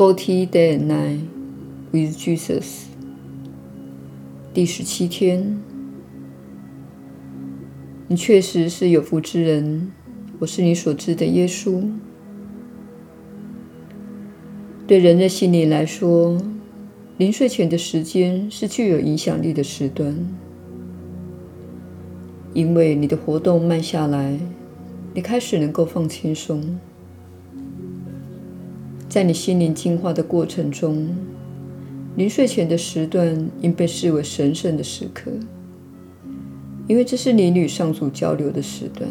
Forty Day and Night with Jesus，第十七天，你确实是有福之人。我是你所知的耶稣。对人的心灵来说，临睡前的时间是具有影响力的时段，因为你的活动慢下来，你开始能够放轻松。在你心灵净化的过程中，临睡前的时段应被视为神圣的时刻，因为这是你与上主交流的时段。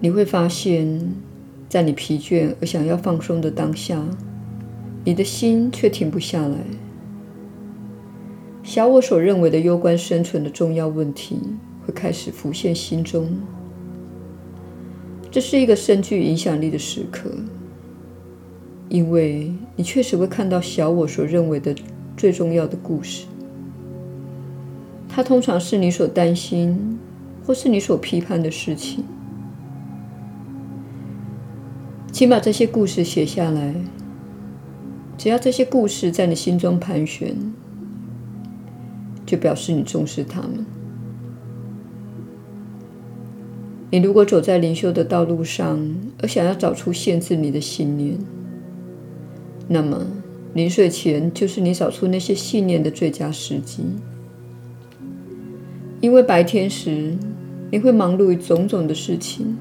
你会发现，在你疲倦而想要放松的当下，你的心却停不下来。小我所认为的攸关生存的重要问题会开始浮现心中。这是一个深具影响力的时刻，因为你确实会看到小我所认为的最重要的故事。它通常是你所担心或是你所批判的事情。请把这些故事写下来。只要这些故事在你心中盘旋，就表示你重视他们。你如果走在灵修的道路上，而想要找出限制你的信念，那么临睡前就是你找出那些信念的最佳时机。因为白天时你会忙碌于种种的事情，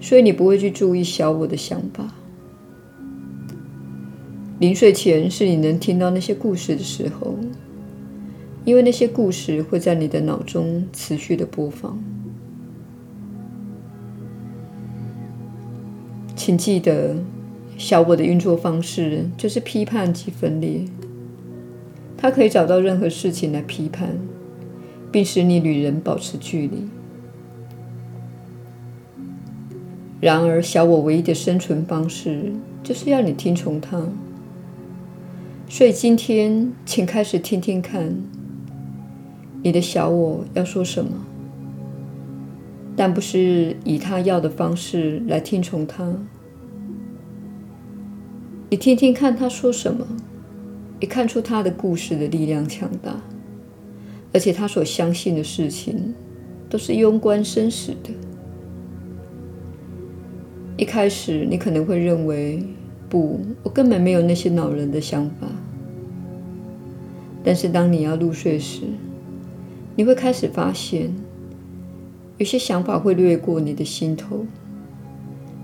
所以你不会去注意小我的想法。临睡前是你能听到那些故事的时候，因为那些故事会在你的脑中持续的播放。请记得，小我的运作方式就是批判及分裂。它可以找到任何事情来批判，并使你与人保持距离。然而，小我唯一的生存方式就是要你听从它。所以，今天请开始听听看，你的小我要说什么。但不是以他要的方式来听从他。你听听看他说什么，你看出他的故事的力量强大，而且他所相信的事情都是攸关生死的。一开始你可能会认为，不，我根本没有那些恼人的想法。但是当你要入睡时，你会开始发现。有些想法会掠过你的心头，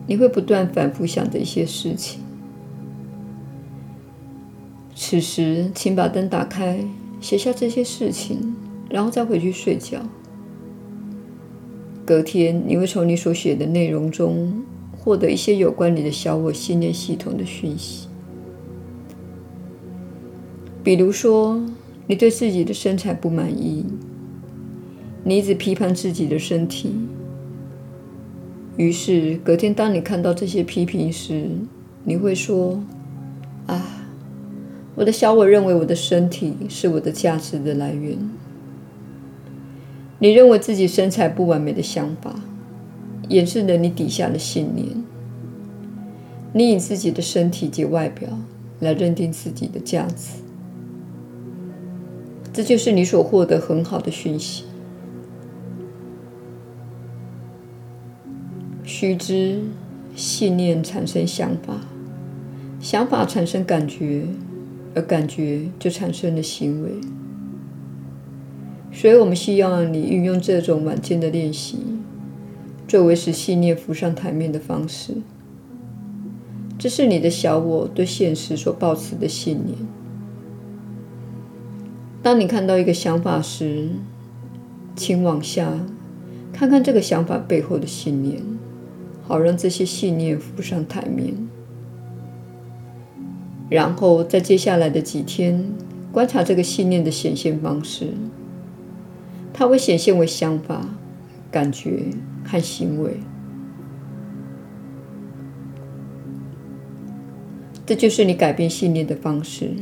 你会不断反复想着一些事情。此时，请把灯打开，写下这些事情，然后再回去睡觉。隔天，你会从你所写的内容中获得一些有关你的小我信念系统的讯息。比如说，你对自己的身材不满意。你一直批判自己的身体，于是隔天当你看到这些批评时，你会说：“啊，我的小我认为我的身体是我的价值的来源。”你认为自己身材不完美的想法，掩饰了你底下的信念。你以自己的身体及外表来认定自己的价值，这就是你所获得很好的讯息。须知，信念产生想法，想法产生感觉，而感觉就产生了行为。所以，我们需要你运用这种晚间的练习，作为使信念浮上台面的方式。这是你的小我对现实所抱持的信念。当你看到一个想法时，请往下看看这个想法背后的信念。好让这些信念浮上台面，然后在接下来的几天观察这个信念的显现方式。它会显现为想法、感觉和行为。这就是你改变信念的方式。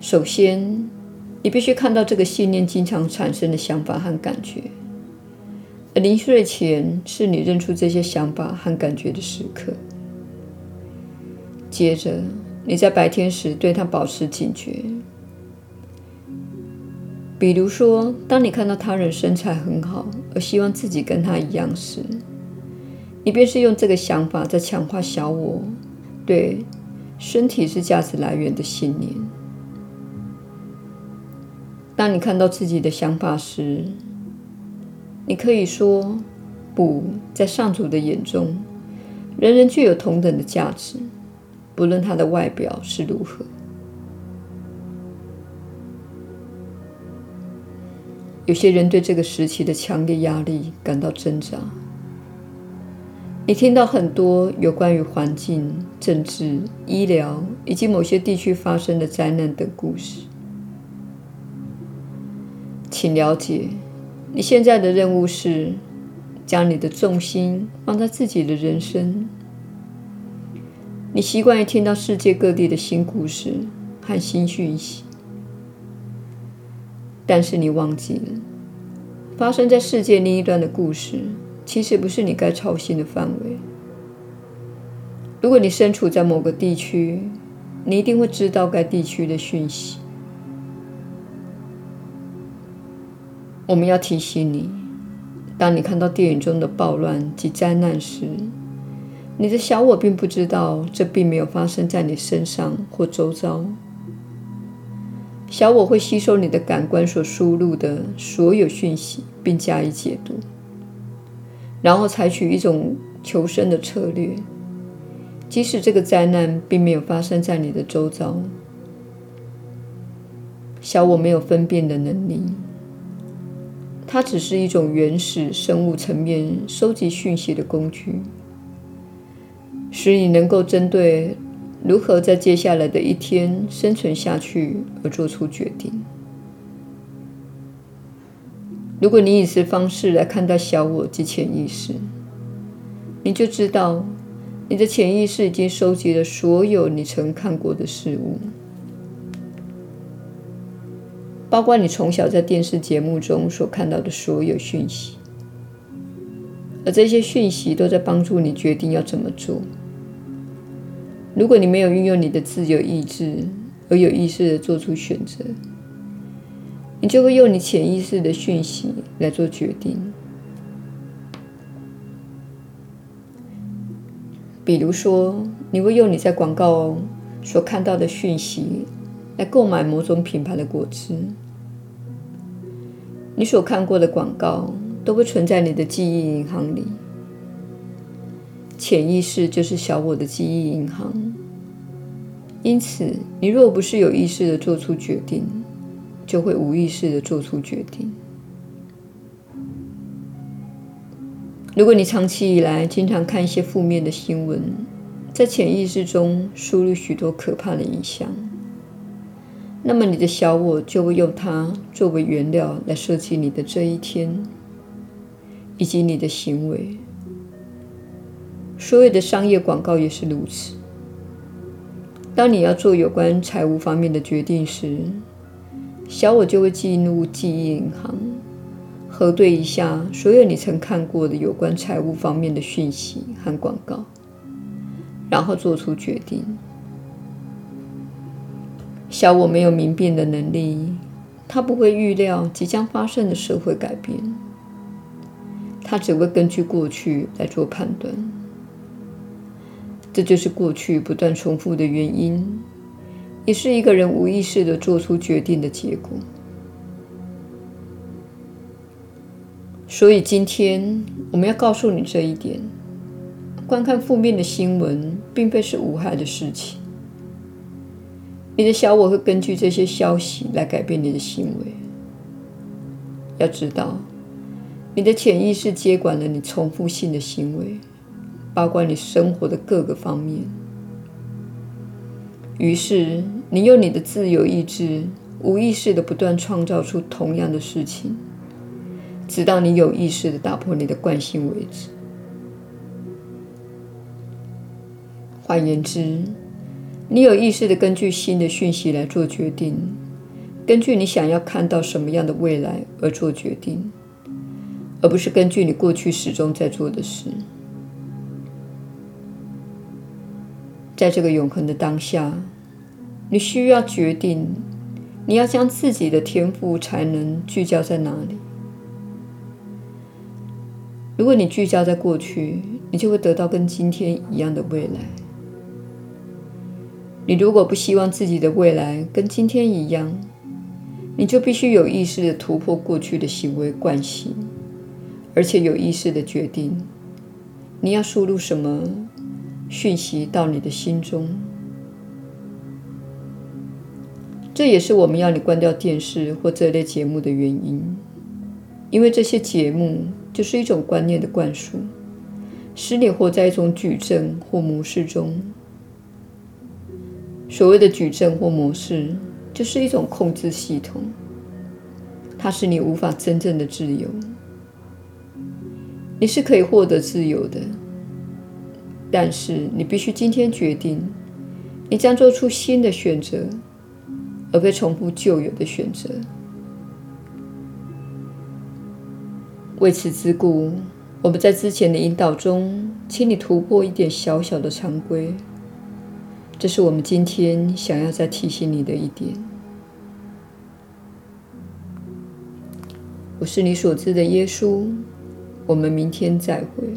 首先，你必须看到这个信念经常产生的想法和感觉。临睡前是你认出这些想法和感觉的时刻。接着，你在白天时对它保持警觉。比如说，当你看到他人身材很好，而希望自己跟他一样时，你便是用这个想法在强化小我对身体是价值来源的信念。当你看到自己的想法时，你可以说：“不，在上主的眼中，人人具有同等的价值，不论他的外表是如何。”有些人对这个时期的强烈压力感到挣扎。你听到很多有关于环境、政治、医疗以及某些地区发生的灾难等故事。请了解，你现在的任务是将你的重心放在自己的人生。你习惯于听到世界各地的新故事和新讯息。但是你忘记了，发生在世界另一端的故事，其实不是你该操心的范围。如果你身处在某个地区，你一定会知道该地区的讯息。我们要提醒你，当你看到电影中的暴乱及灾难时，你的小我并不知道这并没有发生在你身上或周遭。小我会吸收你的感官所输入的所有讯息，并加以解读，然后采取一种求生的策略，即使这个灾难并没有发生在你的周遭。小我没有分辨的能力，它只是一种原始生物层面收集讯息的工具，使你能够针对。如何在接下来的一天生存下去而做出决定。如果你以此方式来看待小我及潜意识，你就知道你的潜意识已经收集了所有你曾看过的事物，包括你从小在电视节目中所看到的所有讯息，而这些讯息都在帮助你决定要怎么做。如果你没有运用你的自由意志而有意识地做出选择，你就会用你潜意识的讯息来做决定。比如说，你会用你在广告所看到的讯息来购买某种品牌的果汁。你所看过的广告都会存在你的记忆银行里。潜意识就是小我的记忆银行，因此，你若不是有意识地做出决定，就会无意识地做出决定。如果你长期以来经常看一些负面的新闻，在潜意识中输入许多可怕的影像，那么你的小我就会用它作为原料来设计你的这一天，以及你的行为。所有的商业广告也是如此。当你要做有关财务方面的决定时，小我就会进入记忆银行，核对一下所有你曾看过的有关财务方面的讯息和广告，然后做出决定。小我没有明辨的能力，他不会预料即将发生的社会改变，他只会根据过去来做判断。这就是过去不断重复的原因，也是一个人无意识的做出决定的结果。所以今天我们要告诉你这一点：观看负面的新闻并非是无害的事情。你的小我会根据这些消息来改变你的行为。要知道，你的潜意识接管了你重复性的行为。包括你生活的各个方面，于是你用你的自由意志，无意识的不断创造出同样的事情，直到你有意识的打破你的惯性为止。换言之，你有意识地根据新的讯息来做决定，根据你想要看到什么样的未来而做决定，而不是根据你过去始终在做的事。在这个永恒的当下，你需要决定，你要将自己的天赋才能聚焦在哪里。如果你聚焦在过去，你就会得到跟今天一样的未来。你如果不希望自己的未来跟今天一样，你就必须有意识地突破过去的行为惯性，而且有意识地决定你要输入什么。讯息到你的心中，这也是我们要你关掉电视或这类节目的原因，因为这些节目就是一种观念的灌输，使你活在一种矩阵或模式中。所谓的矩阵或模式，就是一种控制系统，它使你无法真正的自由。你是可以获得自由的。但是你必须今天决定，你将做出新的选择，而非重复旧有的选择。为此之故，我们在之前的引导中，请你突破一点小小的常规。这是我们今天想要再提醒你的一点。我是你所知的耶稣。我们明天再会。